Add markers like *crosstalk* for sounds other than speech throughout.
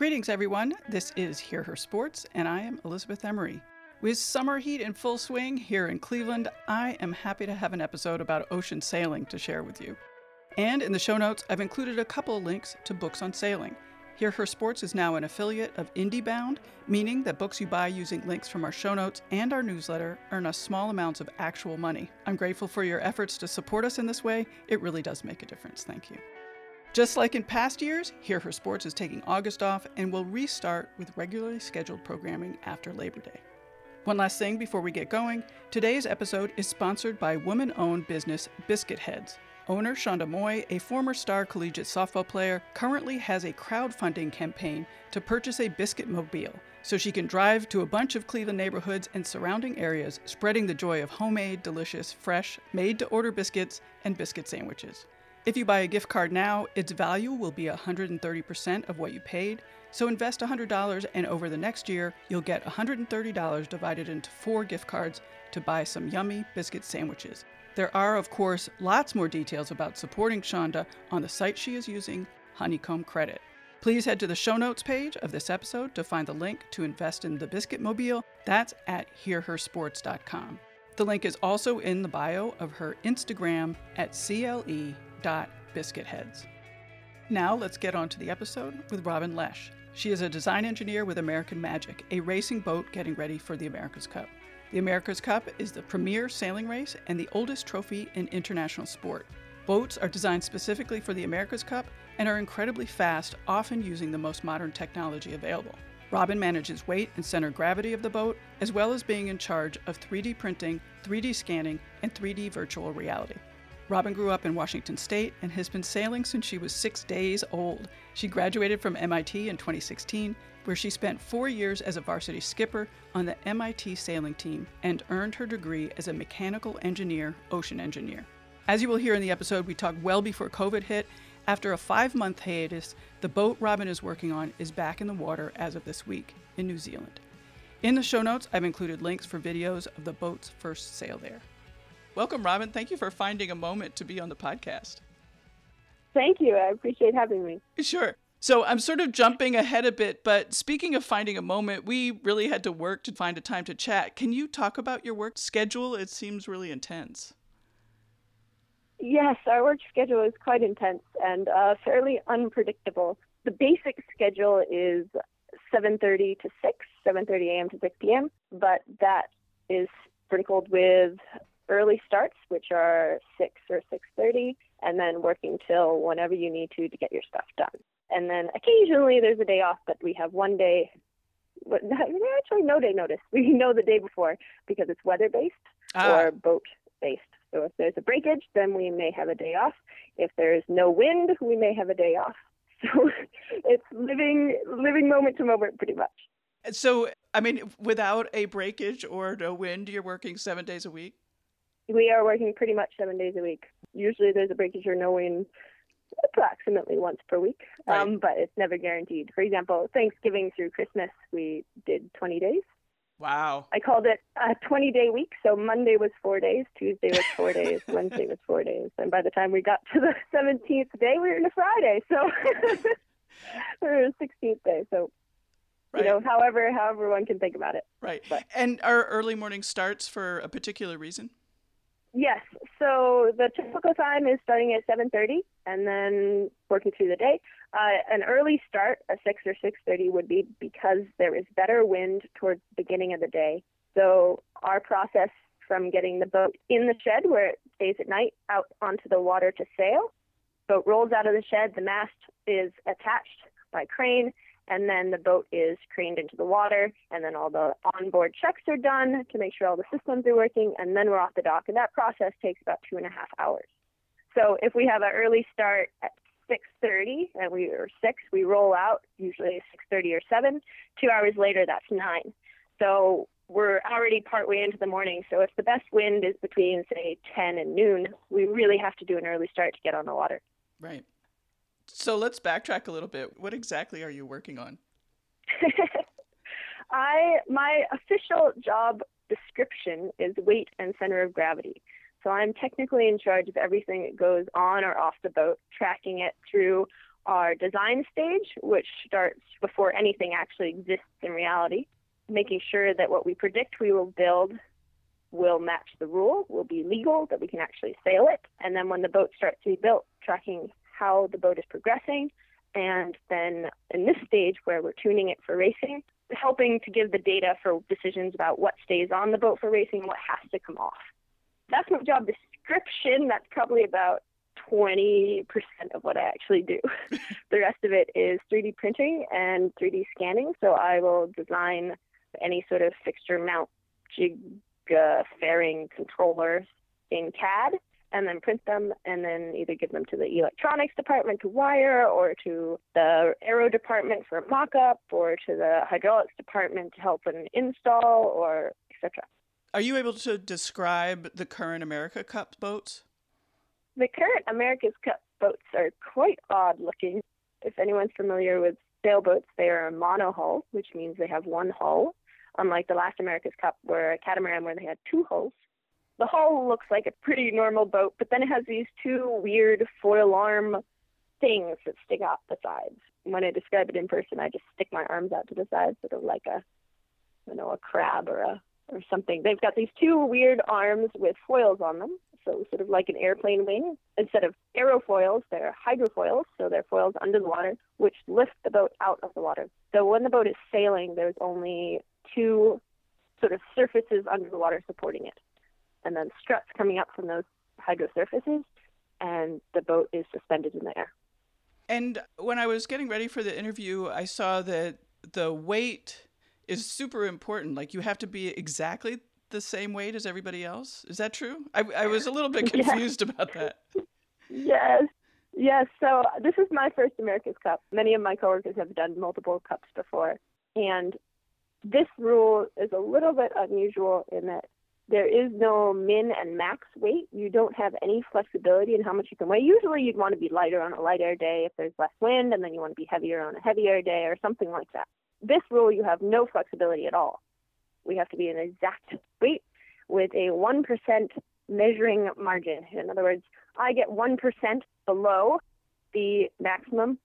Greetings, everyone. This is Hear Her Sports, and I am Elizabeth Emery. With summer heat in full swing here in Cleveland, I am happy to have an episode about ocean sailing to share with you. And in the show notes, I've included a couple links to books on sailing. Hear Her Sports is now an affiliate of IndieBound, meaning that books you buy using links from our show notes and our newsletter earn us small amounts of actual money. I'm grateful for your efforts to support us in this way. It really does make a difference. Thank you. Just like in past years, Hear Her Sports is taking August off and will restart with regularly scheduled programming after Labor Day. One last thing before we get going today's episode is sponsored by woman owned business Biscuit Heads. Owner Shonda Moy, a former star collegiate softball player, currently has a crowdfunding campaign to purchase a biscuit mobile so she can drive to a bunch of Cleveland neighborhoods and surrounding areas, spreading the joy of homemade, delicious, fresh, made to order biscuits and biscuit sandwiches. If you buy a gift card now, its value will be 130% of what you paid. So invest $100 and over the next year, you'll get $130 divided into four gift cards to buy some yummy biscuit sandwiches. There are, of course, lots more details about supporting Shonda on the site she is using, Honeycomb Credit. Please head to the show notes page of this episode to find the link to invest in the Biscuit Mobile. That's at hearhersports.com. The link is also in the bio of her Instagram at cle.biscuitheads. Now let's get on to the episode with Robin Lesh. She is a design engineer with American Magic, a racing boat getting ready for the America's Cup. The America's Cup is the premier sailing race and the oldest trophy in international sport. Boats are designed specifically for the America's Cup and are incredibly fast, often using the most modern technology available. Robin manages weight and center gravity of the boat, as well as being in charge of 3D printing, 3D scanning, and 3D virtual reality. Robin grew up in Washington State and has been sailing since she was six days old. She graduated from MIT in 2016, where she spent four years as a varsity skipper on the MIT sailing team and earned her degree as a mechanical engineer, ocean engineer. As you will hear in the episode, we talk well before COVID hit. After a five month hiatus, the boat Robin is working on is back in the water as of this week in New Zealand. In the show notes, I've included links for videos of the boat's first sail there. Welcome, Robin. Thank you for finding a moment to be on the podcast. Thank you. I appreciate having me. Sure. So I'm sort of jumping ahead a bit, but speaking of finding a moment, we really had to work to find a time to chat. Can you talk about your work schedule? It seems really intense. Yes, our work schedule is quite intense and uh, fairly unpredictable. The basic schedule is 7:30 to 6, 7:30 a.m. to 6 p.m., but that is sprinkled with early starts, which are 6 or 6.30, and then working till whenever you need to to get your stuff done. And then occasionally there's a day off, but we have one day, but *laughs* actually no day notice. We know the day before because it's weather based ah. or boat based. So if there's a breakage, then we may have a day off. If there's no wind, we may have a day off. *laughs* So it's living living moment to moment pretty much. So I mean, without a breakage or no wind, you're working seven days a week. We are working pretty much seven days a week. Usually there's a breakage or no wind approximately once per week, right. um, but it's never guaranteed. For example, Thanksgiving through Christmas, we did 20 days. Wow. I called it a 20 day week. So Monday was four days, Tuesday was four days, *laughs* Wednesday was four days. And by the time we got to the 17th day, we were in a Friday. So we *laughs* were the 16th day. So, right. you know, however, however one can think about it. Right. But. And our early morning starts for a particular reason? Yes. So the typical time is starting at 7:30 and then working through the day. Uh, an early start, a 6 or 6:30, would be because there is better wind towards the beginning of the day. So our process from getting the boat in the shed where it stays at night out onto the water to sail. Boat rolls out of the shed. The mast is attached by crane and then the boat is craned into the water, and then all the onboard checks are done to make sure all the systems are working, and then we're off the dock. And that process takes about two and a half hours. So if we have an early start at 6:30 and we or six, we roll out usually 6:30 or seven. Two hours later, that's nine. So we're already partway into the morning. So if the best wind is between say 10 and noon, we really have to do an early start to get on the water. Right. So let's backtrack a little bit. What exactly are you working on? *laughs* I my official job description is weight and center of gravity. So I'm technically in charge of everything that goes on or off the boat, tracking it through our design stage, which starts before anything actually exists in reality, making sure that what we predict we will build will match the rule, will be legal, that we can actually sail it. And then when the boat starts to be built, tracking how the boat is progressing. And then in this stage where we're tuning it for racing, helping to give the data for decisions about what stays on the boat for racing and what has to come off. That's my job description. That's probably about 20% of what I actually do. *laughs* the rest of it is 3D printing and 3D scanning. So I will design any sort of fixture mount jig uh, fairing controllers in CAD and then print them and then either give them to the electronics department to wire or to the aero department for a mock-up or to the hydraulics department to help an install or etc. Are you able to describe the current America Cup boats? The current America's Cup boats are quite odd looking. If anyone's familiar with sailboats, they are a monohull, which means they have one hull, unlike the last America's Cup where a catamaran where they had two hulls the hull looks like a pretty normal boat, but then it has these two weird foil arm things that stick out the sides. When I describe it in person, I just stick my arms out to the sides, sort of like a, you know, a crab or a or something. They've got these two weird arms with foils on them, so sort of like an airplane wing. Instead of aerofoils, they're hydrofoils, so they're foils under the water, which lift the boat out of the water. So when the boat is sailing, there's only two sort of surfaces under the water supporting it and then struts coming up from those hydro surfaces, and the boat is suspended in the air. And when I was getting ready for the interview, I saw that the weight is super important. Like you have to be exactly the same weight as everybody else. Is that true? I, I was a little bit *laughs* confused yes. about that. Yes. Yes. So this is my first America's Cup. Many of my coworkers have done multiple cups before. And this rule is a little bit unusual in that there is no min and max weight. You don't have any flexibility in how much you can weigh. Usually, you'd want to be lighter on a lighter day if there's less wind, and then you want to be heavier on a heavier day or something like that. This rule, you have no flexibility at all. We have to be an exact weight with a 1% measuring margin. In other words, I get 1% below the maximum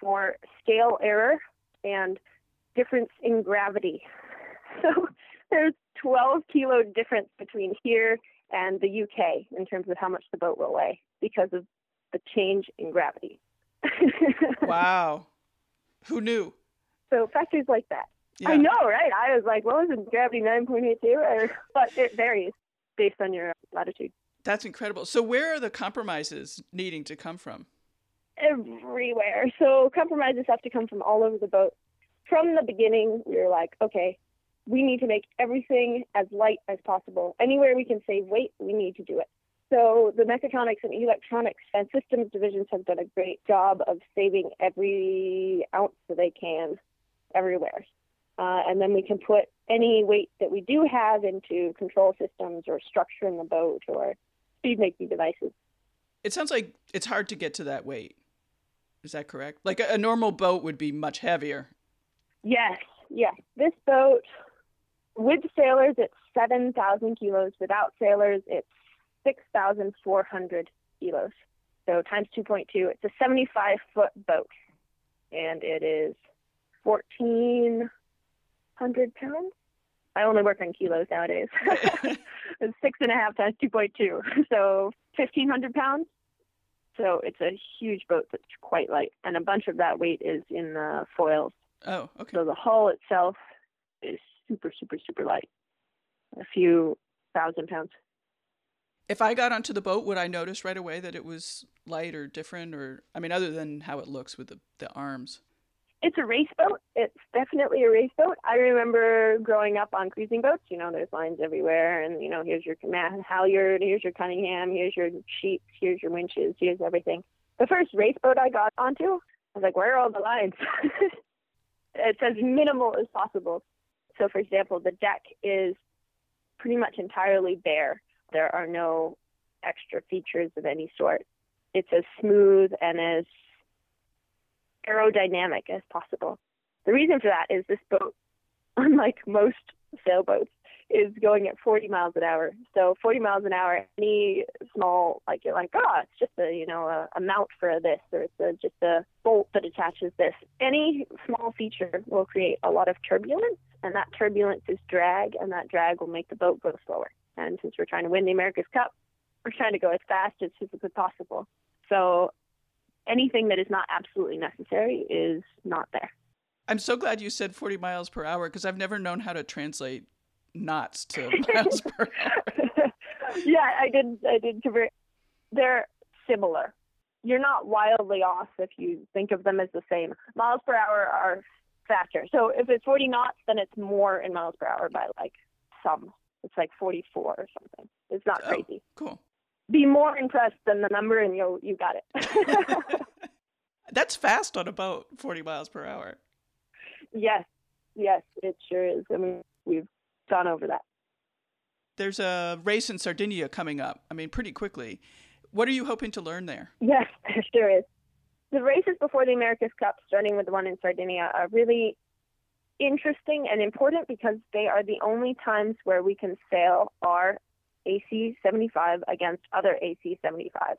for scale error and difference in gravity. *laughs* So there's 12 kilo difference between here and the UK in terms of how much the boat will weigh because of the change in gravity. *laughs* wow. Who knew? So factors like that. Yeah. I know, right? I was like, well, isn't gravity 9.82? But it varies based on your latitude. That's incredible. So where are the compromises needing to come from? Everywhere. So compromises have to come from all over the boat. From the beginning, we were like, okay, we need to make everything as light as possible. Anywhere we can save weight, we need to do it. So the mechatronics and electronics and systems divisions have done a great job of saving every ounce that they can everywhere. Uh, and then we can put any weight that we do have into control systems or structure in the boat or speed making devices. It sounds like it's hard to get to that weight. Is that correct? Like a, a normal boat would be much heavier. Yes, yes. This boat with sailors, it's 7,000 kilos. Without sailors, it's 6,400 kilos. So times 2.2, it's a 75 foot boat. And it is 1,400 pounds. I only work on kilos nowadays. *laughs* *laughs* it's six and a half times 2.2. *laughs* So 1,500 pounds. So it's a huge boat that's quite light. And a bunch of that weight is in the foils. Oh, okay. So the hull itself is super, super, super light. A few thousand pounds. If I got onto the boat, would I notice right away that it was light or different, or I mean, other than how it looks with the, the arms? It's a race boat. It's definitely a race boat. I remember growing up on cruising boats. You know, there's lines everywhere, and you know, here's your command halyard, here's your Cunningham, here's your sheets, here's your winches, here's everything. The first race boat I got onto, I was like, where are all the lines? *laughs* it's as minimal as possible. So, for example, the deck is pretty much entirely bare. There are no extra features of any sort. It's as smooth and as aerodynamic as possible. The reason for that is this boat, *laughs* unlike most sailboats, is going at 40 miles an hour. So 40 miles an hour, any small, like you're like, oh, it's just a, you know, a, a mount for this, or it's a, just a bolt that attaches this. Any small feature will create a lot of turbulence, and that turbulence is drag, and that drag will make the boat go slower. And since we're trying to win the America's Cup, we're trying to go as fast as physically possible. So anything that is not absolutely necessary is not there. I'm so glad you said 40 miles per hour because I've never known how to translate knots to miles per hour. yeah, I did. I did convert. They're similar. You're not wildly off if you think of them as the same. Miles per hour are faster. So if it's 40 knots, then it's more in miles per hour by like some. It's like 44 or something. It's not oh, crazy. Cool. Be more impressed than the number, and you you got it. *laughs* *laughs* That's fast on a boat, 40 miles per hour. Yes, yes, it sure is. I mean, we've gone over that. There's a race in Sardinia coming up. I mean, pretty quickly. What are you hoping to learn there? Yes, *laughs* there sure is. The races before the America's Cup, starting with the one in Sardinia, are really interesting and important because they are the only times where we can sail our AC 75 against other AC 75s.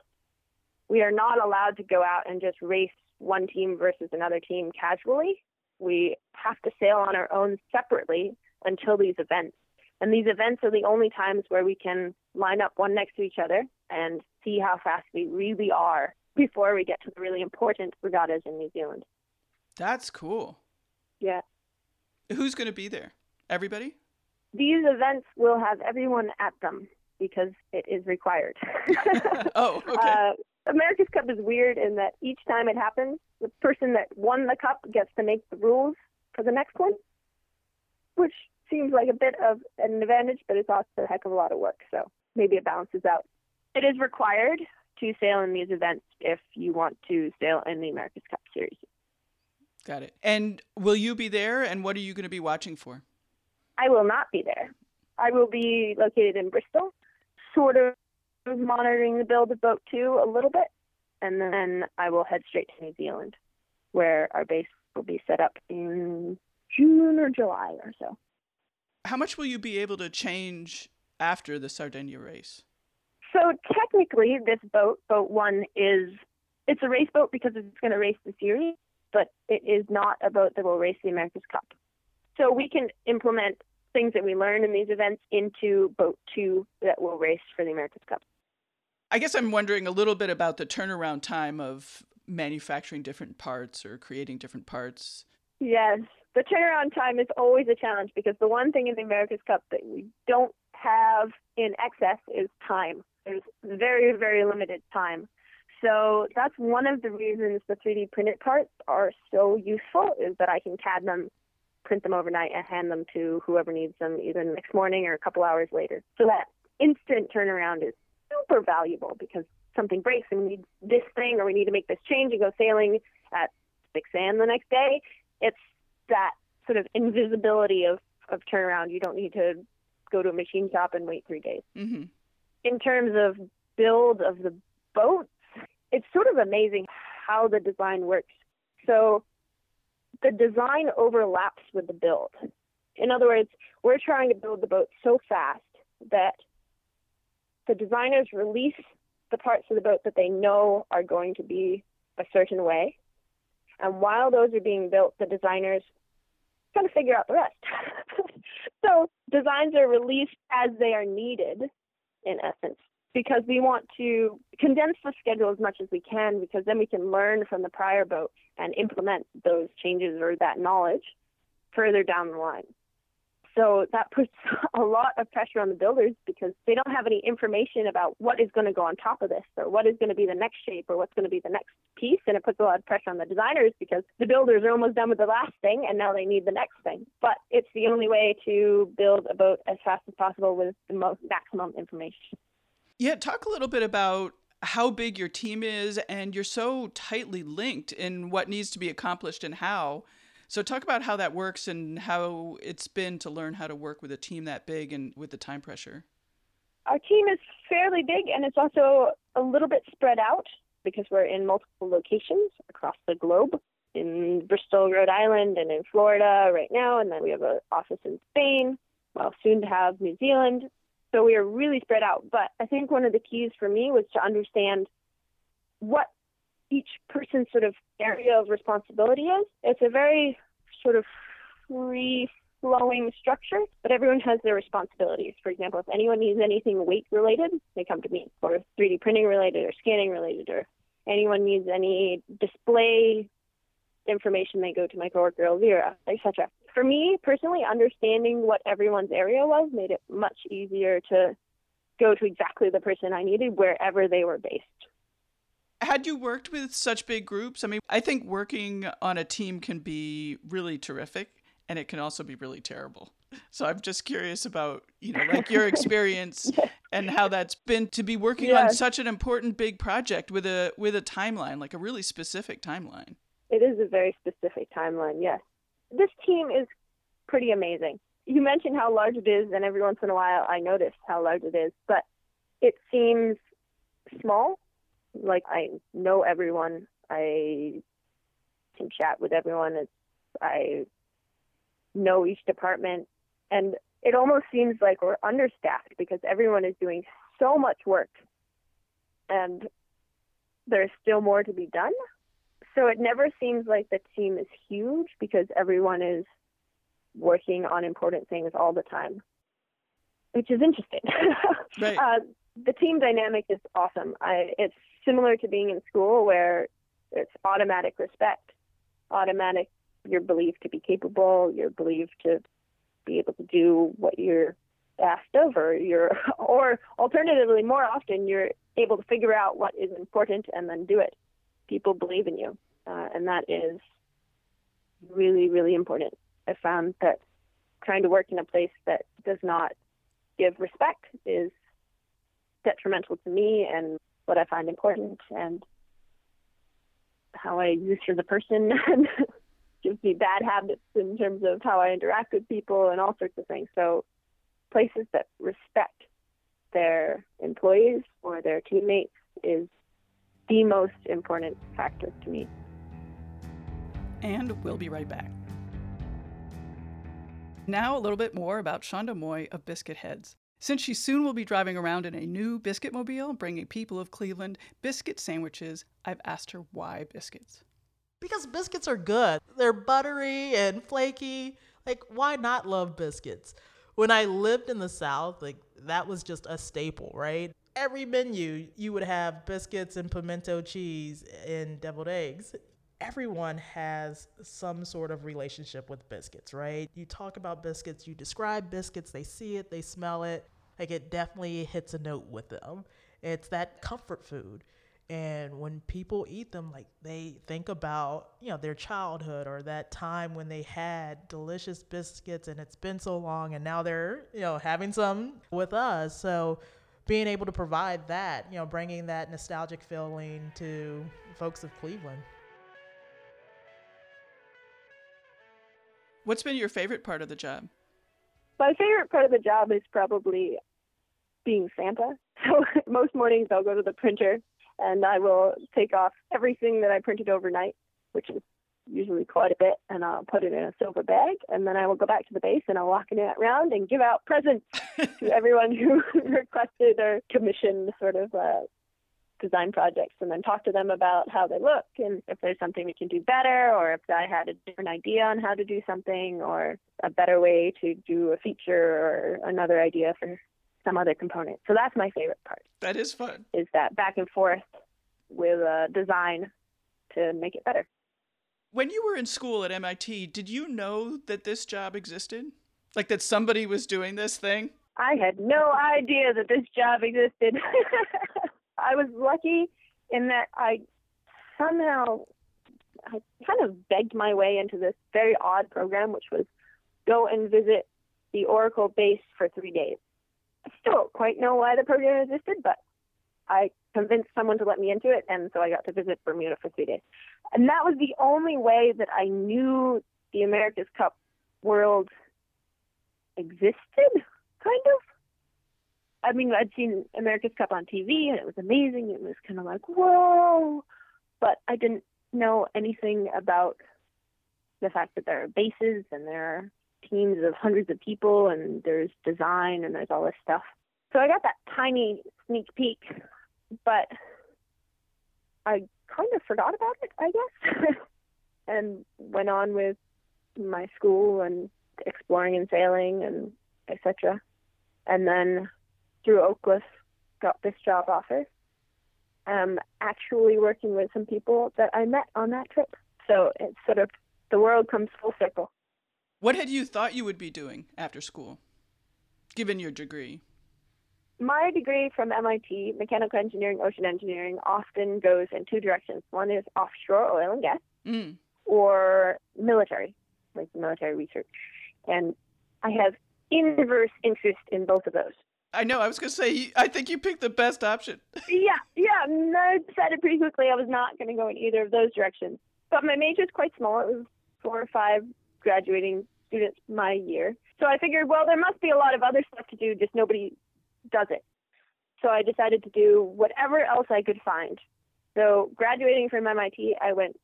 We are not allowed to go out and just race one team versus another team casually. We have to sail on our own separately until these events. And these events are the only times where we can line up one next to each other and see how fast we really are before we get to the really important regattas in New Zealand. That's cool. Yeah. Who's going to be there? Everybody? These events will have everyone at them because it is required. *laughs* oh, *laughs* okay. Uh, America's Cup is weird in that each time it happens, the person that won the cup gets to make the rules for the next one, which seems like a bit of an advantage, but it's also a heck of a lot of work. So maybe it balances out. It is required to sail in these events if you want to sail in the America's Cup Series. Got it. And will you be there? And what are you going to be watching for? I will not be there. I will be located in Bristol, sort of monitoring the build of Boat 2 a little bit, and then I will head straight to New Zealand, where our base will be set up in June or July or so. How much will you be able to change after the Sardinia race? So technically, this boat, Boat 1, is it's a race boat because it's going to race the series, but it is not a boat that will race the America's Cup. So we can implement things that we learn in these events into Boat 2 that will race for the America's Cup. I guess I'm wondering a little bit about the turnaround time of manufacturing different parts or creating different parts. Yes, the turnaround time is always a challenge because the one thing in the America's Cup that we don't have in excess is time. There's very, very limited time. So that's one of the reasons the 3D printed parts are so useful is that I can CAD them, print them overnight, and hand them to whoever needs them either next morning or a couple hours later. So that instant turnaround is super valuable because something breaks and we need this thing or we need to make this change and go sailing at 6 a.m. the next day. It's that sort of invisibility of, of turnaround. You don't need to go to a machine shop and wait three days. Mm-hmm. In terms of build of the boats, it's sort of amazing how the design works. So the design overlaps with the build. In other words, we're trying to build the boat so fast that the designers release the parts of the boat that they know are going to be a certain way. And while those are being built, the designers kind of figure out the rest. *laughs* so designs are released as they are needed, in essence, because we want to condense the schedule as much as we can, because then we can learn from the prior boat and implement those changes or that knowledge further down the line. So that puts *laughs* a lot of pressure on the builders because they don't have any information about what is going to go on top of this or what is going to be the next shape or what's going to be the next piece. And it puts a lot of pressure on the designers because the builders are almost done with the last thing and now they need the next thing. But it's the only way to build a boat as fast as possible with the most maximum information. Yeah, talk a little bit about how big your team is and you're so tightly linked in what needs to be accomplished and how so talk about how that works and how it's been to learn how to work with a team that big and with the time pressure. Our team is fairly big and it's also a little bit spread out because we're in multiple locations across the globe in Bristol, Rhode Island, and in Florida right now, and then we have an office in Spain. well, soon to have New Zealand. So we are really spread out. But I think one of the keys for me was to understand what each person's sort of area of responsibility is. It's a very sort of free flowing structure, but everyone has their responsibilities. For example, if anyone needs anything weight related, they come to me, or 3D printing related, or scanning related, or anyone needs any display information, they go to my coworker Elvira, etc. For me personally, understanding what everyone's area was made it much easier to go to exactly the person I needed wherever they were based. Had you worked with such big groups? I mean, I think working on a team can be really terrific and it can also be really terrible. So I'm just curious about, you know, like your experience *laughs* yes. and how that's been to be working yes. on such an important big project with a with a timeline, like a really specific timeline. It is a very specific timeline, yes. This team is pretty amazing. You mentioned how large it is, and every once in a while I notice how large it is, but it seems small. Like I know everyone. I can chat with everyone. It's, I know each department. And it almost seems like we're understaffed because everyone is doing so much work and there's still more to be done. So it never seems like the team is huge because everyone is working on important things all the time, which is interesting. *laughs* right. uh, the team dynamic is awesome. I, it's similar to being in school where it's automatic respect, automatic you're believed to be capable, you're believed to be able to do what you're asked of, or you're, *laughs* or alternatively, more often you're able to figure out what is important and then do it. People believe in you, uh, and that is really, really important. I found that trying to work in a place that does not give respect is detrimental to me and what I find important and how I exist as a person *laughs* gives me bad habits in terms of how I interact with people and all sorts of things. So places that respect their employees or their teammates is the most important factor to me. And we'll be right back. Now, a little bit more about Shonda Moy of Biscuit Heads. Since she soon will be driving around in a new biscuit mobile, bringing people of Cleveland biscuit sandwiches, I've asked her why biscuits because biscuits are good. They're buttery and flaky. Like, why not love biscuits? When I lived in the South, like, that was just a staple, right? Every menu, you would have biscuits and pimento cheese and deviled eggs. Everyone has some sort of relationship with biscuits, right? You talk about biscuits, you describe biscuits, they see it, they smell it. Like, it definitely hits a note with them. It's that comfort food. And when people eat them like they think about you know their childhood or that time when they had delicious biscuits and it's been so long and now they're you know having some with us. So being able to provide that you know bringing that nostalgic feeling to folks of cleveland. What's been your favorite part of the job my favorite part of the job is probably being santa. *laughs* So most mornings i'll go to the printer and I will take off everything that I printed overnight, which is usually quite a bit, and I'll put it in a silver bag, and then I will go back to the base and I'll walk in that round and give out presents *laughs* to everyone who *laughs* requested or commissioned sort of uh, design projects, and then talk to them about how they look and if there's something we can do better, or if I had a different idea on how to do something, or a better way to do a feature, or another idea for some other component. So that's my favorite part. That is fun. Is that back and forth with uh, design to make it better. When you were in school at MIT, did you know that this job existed? Like that somebody was doing this thing? I had no idea that this job existed. *laughs* I was lucky in that I somehow I kind of begged my way into this very odd program, which was go and visit the Oracle base for three days. I still don't quite know why the program existed, but I convinced someone to let me into it, and so I got to visit Bermuda for three days. And that was the only way that I knew the America's Cup world existed, kind of. I mean, I'd seen America's Cup on TV, and it was amazing. It was kind of like, whoa! But I didn't know anything about the fact that there are bases and there are teams of hundreds of people and there's design and there's all this stuff. So I got that tiny sneak peek, but I kind of forgot about it, I guess, *laughs* and went on with my school and exploring and sailing and etc. And then through Oakcliff, got this job offer. Um, actually working with some people that I met on that trip. So it's sort of the world comes full circle. What had you thought you would be doing after school, given your degree? My degree from MIT, mechanical engineering, ocean engineering, often goes in two directions. One is offshore oil and gas, mm. or military, like military research. And I have inverse interest in both of those. I know. I was going to say, I think you picked the best option. *laughs* yeah, yeah. I decided pretty quickly I was not going to go in either of those directions. But my major is quite small. It was four or five graduating students my year. So I figured, well, there must be a lot of other stuff to do, just nobody does it. So I decided to do whatever else I could find. So graduating from MIT, I went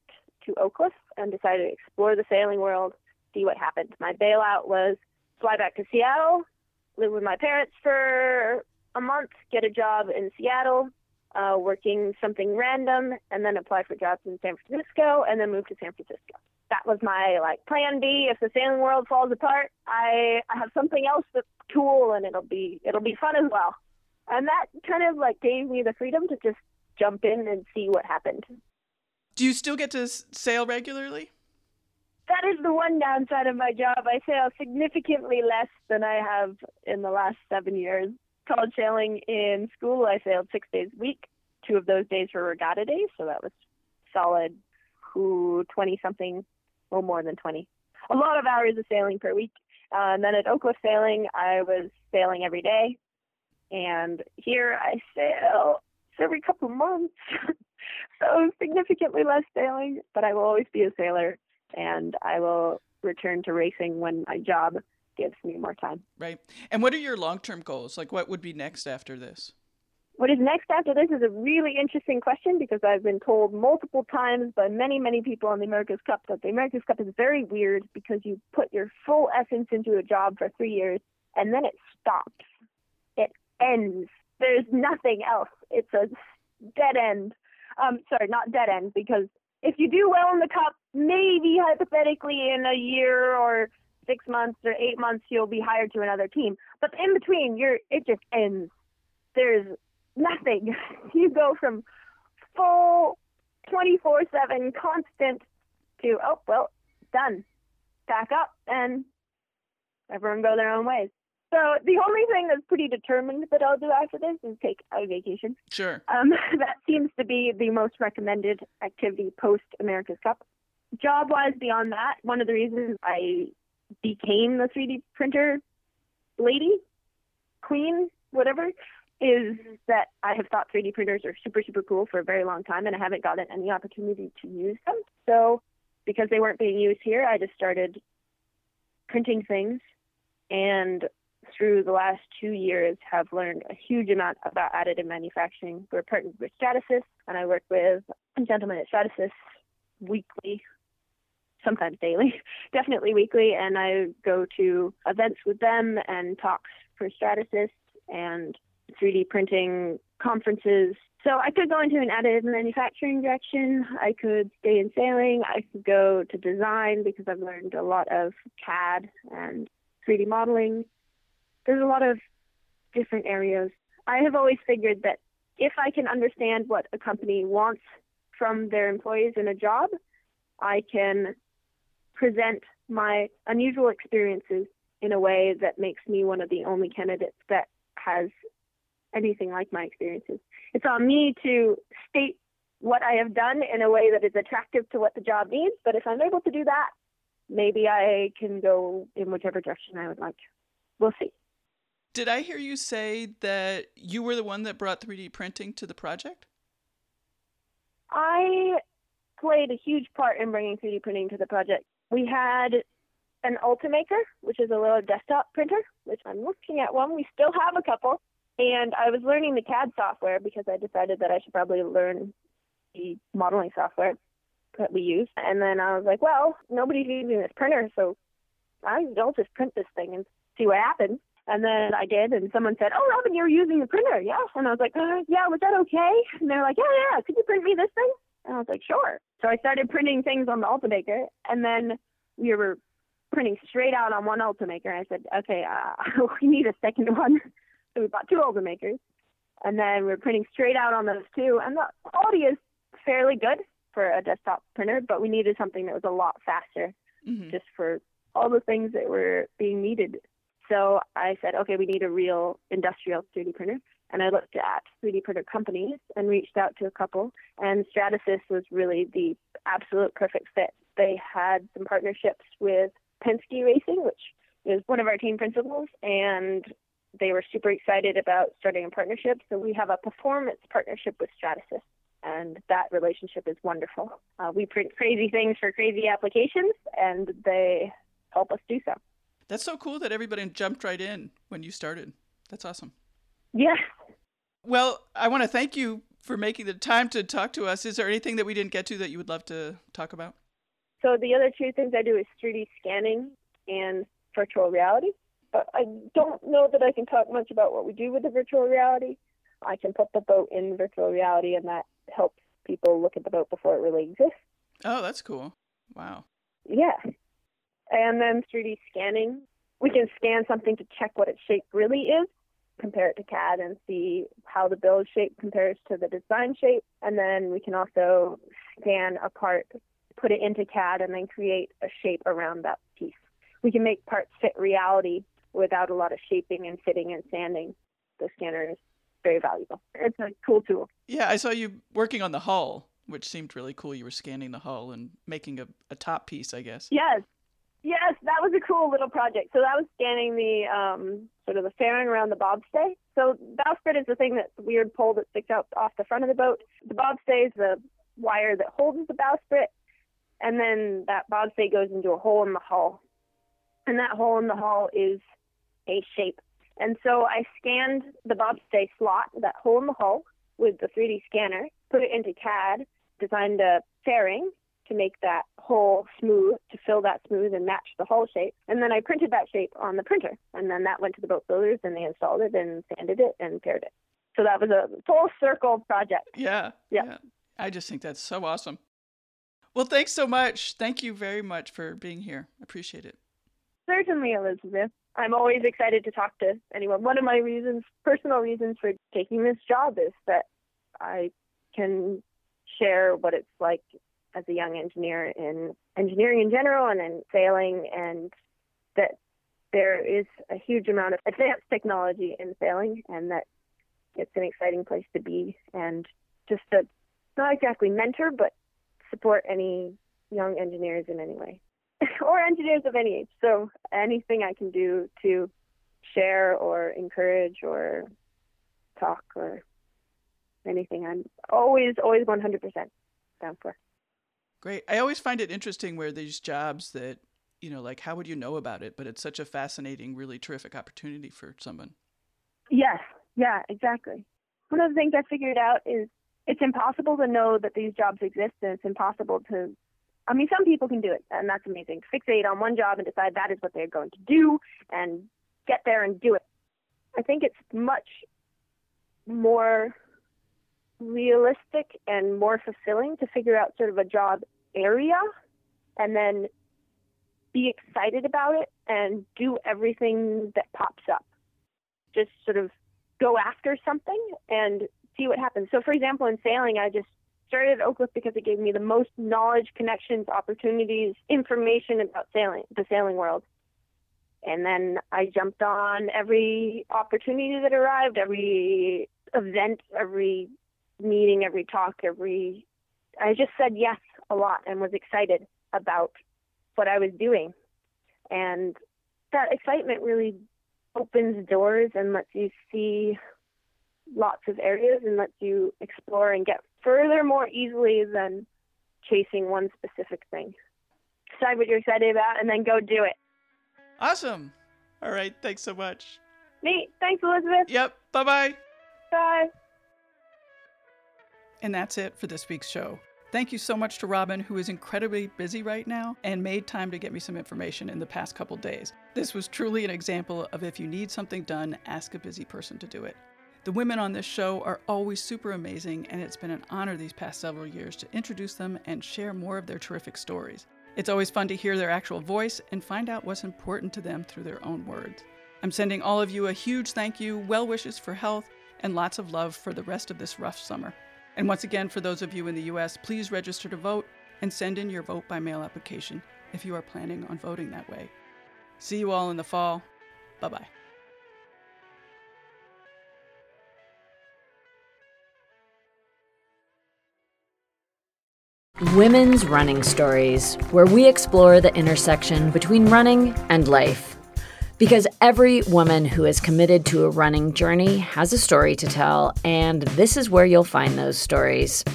to Oakcliff and decided to explore the sailing world, see what happened. My bailout was fly back to Seattle, live with my parents for a month, get a job in Seattle, uh, working something random, and then apply for jobs in San Francisco, and then move to San Francisco. That was my like plan B. If the sailing world falls apart, I, I have something else that's cool, and it'll be it'll be fun as well. And that kind of like gave me the freedom to just jump in and see what happened. Do you still get to sail regularly? That is the one downside of my job. I sail significantly less than I have in the last seven years. College sailing in school, I sailed six days a week. Two of those days were regatta days, so that was solid, who 20 something, or more than 20. A lot of hours of sailing per week. Uh, and then at Oakcliff Sailing, I was sailing every day. And here I sail every couple months. *laughs* so significantly less sailing, but I will always be a sailor and I will return to racing when my job gives me more time. Right. And what are your long term goals? Like, what would be next after this? What is next after this is a really interesting question because I've been told multiple times by many, many people on the America's Cup that the America's Cup is very weird because you put your full essence into a job for three years and then it stops. It ends. There's nothing else. It's a dead end. Um, sorry, not dead end because if you do well in the cup, maybe hypothetically in a year or six months or eight months you'll be hired to another team. But in between, you're it just ends. There's nothing. *laughs* You go from full 24/7 constant to oh well, done. Back up and everyone go their own ways. So the only thing that's pretty determined that I'll do after this is take a vacation. Sure. Um, *laughs* that seems to be the most recommended activity post America's Cup. Job wise, beyond that, one of the reasons I became the 3D printer lady, queen, whatever, is that I have thought 3D printers are super, super cool for a very long time and I haven't gotten any opportunity to use them. So because they weren't being used here, I just started printing things and through the last two years have learned a huge amount about additive manufacturing. We're partnered with Stratasys, and I work with a gentleman at Stratasys weekly, sometimes daily, *laughs* definitely weekly, and I go to events with them and talks for Stratasys and 3D printing conferences. So I could go into an additive manufacturing direction. I could stay in sailing. I could go to design because I've learned a lot of CAD and 3D modeling there's a lot of different areas. I have always figured that if I can understand what a company wants from their employees in a job, I can present my unusual experiences in a way that makes me one of the only candidates that has anything like my experiences. It's on me to state what I have done in a way that is attractive to what the job needs, but if I'm able to do that, maybe I can go in whichever direction I would like. We'll see. Did I hear you say that you were the one that brought 3D printing to the project? I played a huge part in bringing 3D printing to the project. We had an Ultimaker, which is a little desktop printer, which I'm looking at one. We still have a couple. And I was learning the CAD software because I decided that I should probably learn the modeling software that we use. And then I was like, well, nobody's using this printer, so I'll just print this thing and see what happens. And then I did, and someone said, "Oh, Robin, you're using the printer, yes?" And I was like, uh, "Yeah, was that okay?" And they're like, "Yeah, yeah. Could you print me this thing?" And I was like, "Sure." So I started printing things on the Ultimaker, and then we were printing straight out on one Ultimaker. I said, "Okay, uh, *laughs* we need a second one." So we bought two Ultimakers, and then we are printing straight out on those two. And the quality is fairly good for a desktop printer, but we needed something that was a lot faster, mm-hmm. just for all the things that were being needed so I said, okay, we need a real industrial 3D printer. And I looked at 3D printer companies and reached out to a couple. And Stratasys was really the absolute perfect fit. They had some partnerships with Penske Racing, which is one of our team principals, and they were super excited about starting a partnership. So we have a performance partnership with Stratasys, and that relationship is wonderful. Uh, we print crazy things for crazy applications, and they help us do so. That's so cool that everybody jumped right in when you started. That's awesome. Yeah. Well, I want to thank you for making the time to talk to us. Is there anything that we didn't get to that you would love to talk about? So the other two things I do is 3D scanning and virtual reality. But I don't know that I can talk much about what we do with the virtual reality. I can put the boat in virtual reality, and that helps people look at the boat before it really exists. Oh, that's cool. Wow. Yeah. And then 3D scanning, we can scan something to check what its shape really is, compare it to CAD and see how the build shape compares to the design shape. And then we can also scan a part, put it into CAD, and then create a shape around that piece. We can make parts fit reality without a lot of shaping and fitting and sanding. The scanner is very valuable. It's a cool tool. Yeah, I saw you working on the hull, which seemed really cool. You were scanning the hull and making a, a top piece, I guess. Yes, Yes, that was a cool little project. So that was scanning the um, sort of the fairing around the bobstay. So bowsprit is the thing that's the weird pole that sticks out off the front of the boat. The bobstay is the wire that holds the bowsprit, and then that bobstay goes into a hole in the hull, and that hole in the hull is a shape. And so I scanned the bobstay slot, that hole in the hull, with the 3D scanner, put it into CAD, designed a fairing, to make that hole smooth, to fill that smooth and match the hull shape. And then I printed that shape on the printer. And then that went to the boat builders and they installed it and sanded it and faired it. So that was a full circle project. Yeah. Yeah. yeah. I just think that's so awesome. Well, thanks so much. Thank you very much for being here. Appreciate it. Certainly, Elizabeth. I'm always excited to talk to anyone. One of my reasons, personal reasons for taking this job is that I can share what it's like as a young engineer in engineering in general and in sailing, and that there is a huge amount of advanced technology in sailing, and that it's an exciting place to be, and just to not exactly mentor, but support any young engineers in any way, *laughs* or engineers of any age. So anything I can do to share or encourage or talk or anything, I'm always, always 100% down for. Great. I always find it interesting where these jobs that, you know, like how would you know about it? But it's such a fascinating, really terrific opportunity for someone. Yes. Yeah, exactly. One of the things I figured out is it's impossible to know that these jobs exist and it's impossible to I mean some people can do it and that's amazing. Fixate on one job and decide that is what they're going to do and get there and do it. I think it's much more realistic and more fulfilling to figure out sort of a job area and then be excited about it and do everything that pops up. Just sort of go after something and see what happens. So, for example, in sailing, I just started at Oakcliff because it gave me the most knowledge, connections, opportunities, information about sailing, the sailing world. And then I jumped on every opportunity that arrived, every event, every meeting, every talk, every. I just said yes a lot and was excited about what I was doing. And that excitement really opens doors and lets you see lots of areas and lets you explore and get further more easily than chasing one specific thing. Decide what you're excited about and then go do it. Awesome. All right. Thanks so much. Neat. Thanks, Elizabeth. Yep. Bye-bye. Bye. And that's it for this week's show. Thank you so much to Robin, who is incredibly busy right now and made time to get me some information in the past couple days. This was truly an example of if you need something done, ask a busy person to do it. The women on this show are always super amazing, and it's been an honor these past several years to introduce them and share more of their terrific stories. It's always fun to hear their actual voice and find out what's important to them through their own words. I'm sending all of you a huge thank you, well wishes for health, and lots of love for the rest of this rough summer. And once again, for those of you in the US, please register to vote and send in your vote by mail application if you are planning on voting that way. See you all in the fall. Bye bye. Women's Running Stories, where we explore the intersection between running and life. Because every woman who is committed to a running journey has a story to tell, and this is where you'll find those stories.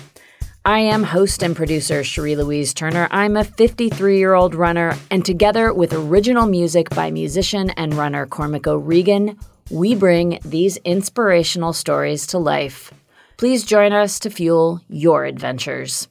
I am host and producer Cherie Louise Turner. I'm a 53 year old runner, and together with original music by musician and runner Cormac O'Regan, we bring these inspirational stories to life. Please join us to fuel your adventures.